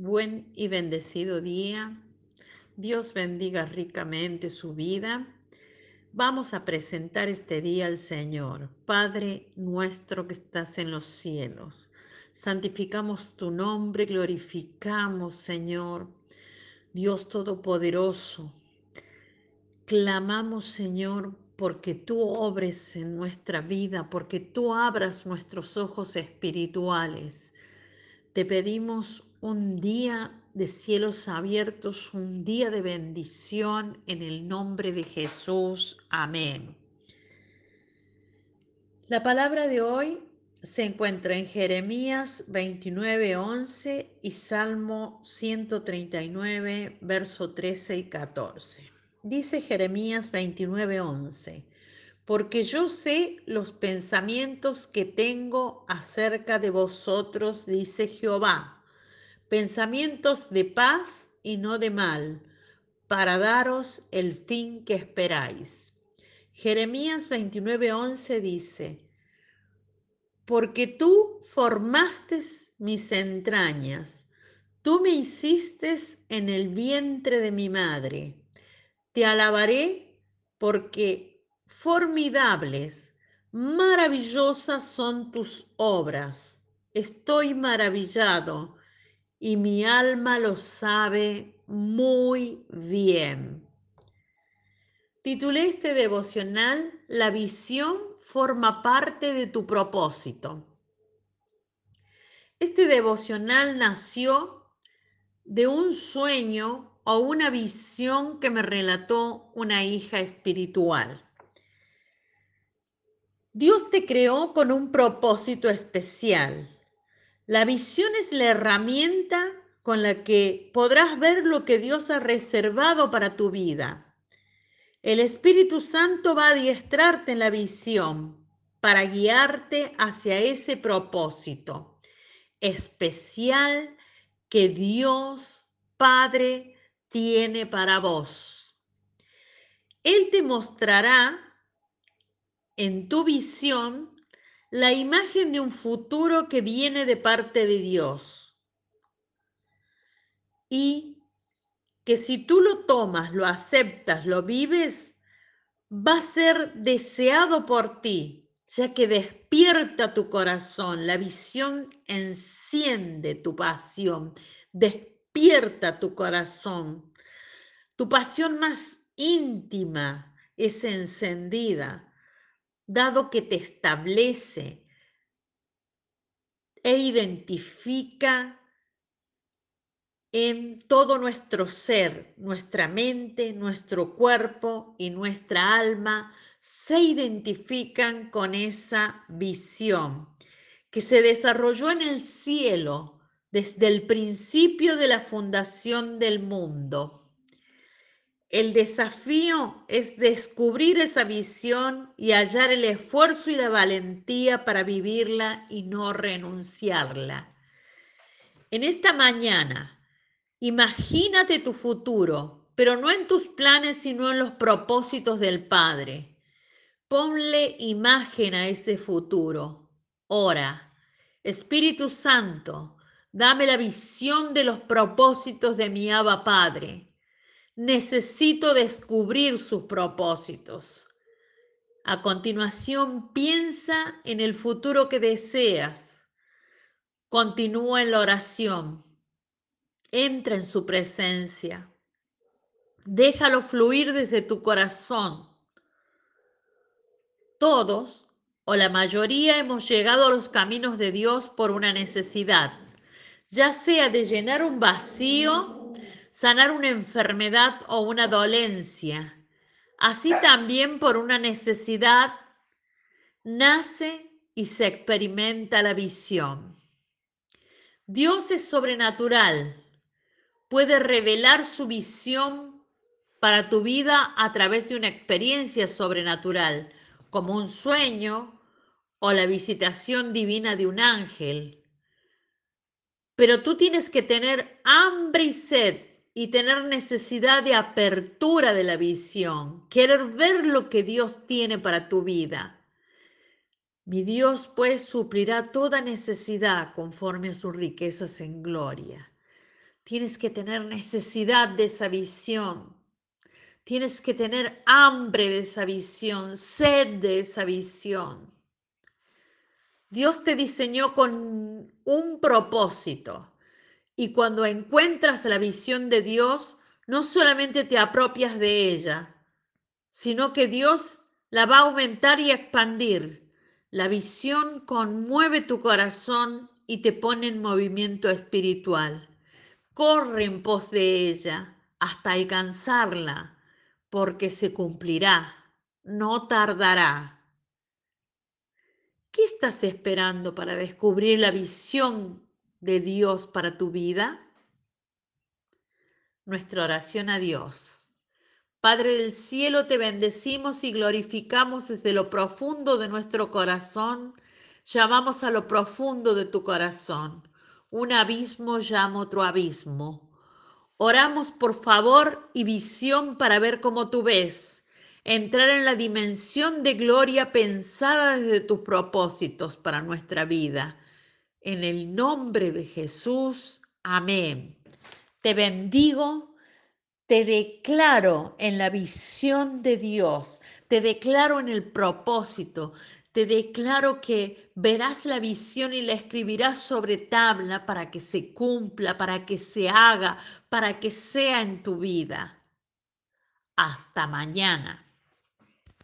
buen y bendecido día. Dios bendiga ricamente su vida. Vamos a presentar este día al Señor. Padre nuestro que estás en los cielos. Santificamos tu nombre, glorificamos, Señor. Dios Todopoderoso. Clamamos, Señor, porque tú obres en nuestra vida, porque tú abras nuestros ojos espirituales. Te pedimos un día de cielos abiertos, un día de bendición en el nombre de Jesús. Amén. La palabra de hoy se encuentra en Jeremías 29:11 y Salmo 139, verso 13 y 14. Dice Jeremías 29:11, porque yo sé los pensamientos que tengo acerca de vosotros, dice Jehová, pensamientos de paz y no de mal, para daros el fin que esperáis. Jeremías 29:11 dice, porque tú formaste mis entrañas, tú me hiciste en el vientre de mi madre te alabaré porque formidables, maravillosas son tus obras. Estoy maravillado y mi alma lo sabe muy bien. Titulé este devocional La visión forma parte de tu propósito. Este devocional nació de un sueño o una visión que me relató una hija espiritual. Dios te creó con un propósito especial. La visión es la herramienta con la que podrás ver lo que Dios ha reservado para tu vida. El Espíritu Santo va a adiestrarte en la visión para guiarte hacia ese propósito especial que Dios Padre tiene para vos. Él te mostrará en tu visión la imagen de un futuro que viene de parte de Dios. Y que si tú lo tomas, lo aceptas, lo vives, va a ser deseado por ti, ya que despierta tu corazón, la visión enciende tu pasión, despierta tu corazón. Tu pasión más íntima es encendida, dado que te establece e identifica en todo nuestro ser, nuestra mente, nuestro cuerpo y nuestra alma se identifican con esa visión que se desarrolló en el cielo desde el principio de la fundación del mundo. El desafío es descubrir esa visión y hallar el esfuerzo y la valentía para vivirla y no renunciarla. En esta mañana, imagínate tu futuro, pero no en tus planes, sino en los propósitos del Padre. Ponle imagen a ese futuro. Ora, Espíritu Santo, Dame la visión de los propósitos de mi Abba Padre. Necesito descubrir sus propósitos. A continuación, piensa en el futuro que deseas. Continúa en la oración. Entra en su presencia. Déjalo fluir desde tu corazón. Todos o la mayoría hemos llegado a los caminos de Dios por una necesidad ya sea de llenar un vacío, sanar una enfermedad o una dolencia, así también por una necesidad, nace y se experimenta la visión. Dios es sobrenatural, puede revelar su visión para tu vida a través de una experiencia sobrenatural, como un sueño o la visitación divina de un ángel. Pero tú tienes que tener hambre y sed y tener necesidad de apertura de la visión, querer ver lo que Dios tiene para tu vida. Mi Dios pues suplirá toda necesidad conforme a sus riquezas en gloria. Tienes que tener necesidad de esa visión. Tienes que tener hambre de esa visión, sed de esa visión. Dios te diseñó con un propósito y cuando encuentras la visión de Dios, no solamente te apropias de ella, sino que Dios la va a aumentar y expandir. La visión conmueve tu corazón y te pone en movimiento espiritual. Corre en pos de ella hasta alcanzarla, porque se cumplirá, no tardará. ¿Qué estás esperando para descubrir la visión de Dios para tu vida? Nuestra oración a Dios. Padre del cielo, te bendecimos y glorificamos desde lo profundo de nuestro corazón. Llamamos a lo profundo de tu corazón. Un abismo llama otro abismo. Oramos por favor y visión para ver cómo tú ves. Entrar en la dimensión de gloria pensada desde tus propósitos para nuestra vida. En el nombre de Jesús. Amén. Te bendigo te declaro en la visión de Dios, te declaro en el propósito, te declaro que verás la visión y la escribirás sobre tabla para que se cumpla, para que se haga, para que sea en tu vida. Hasta mañana.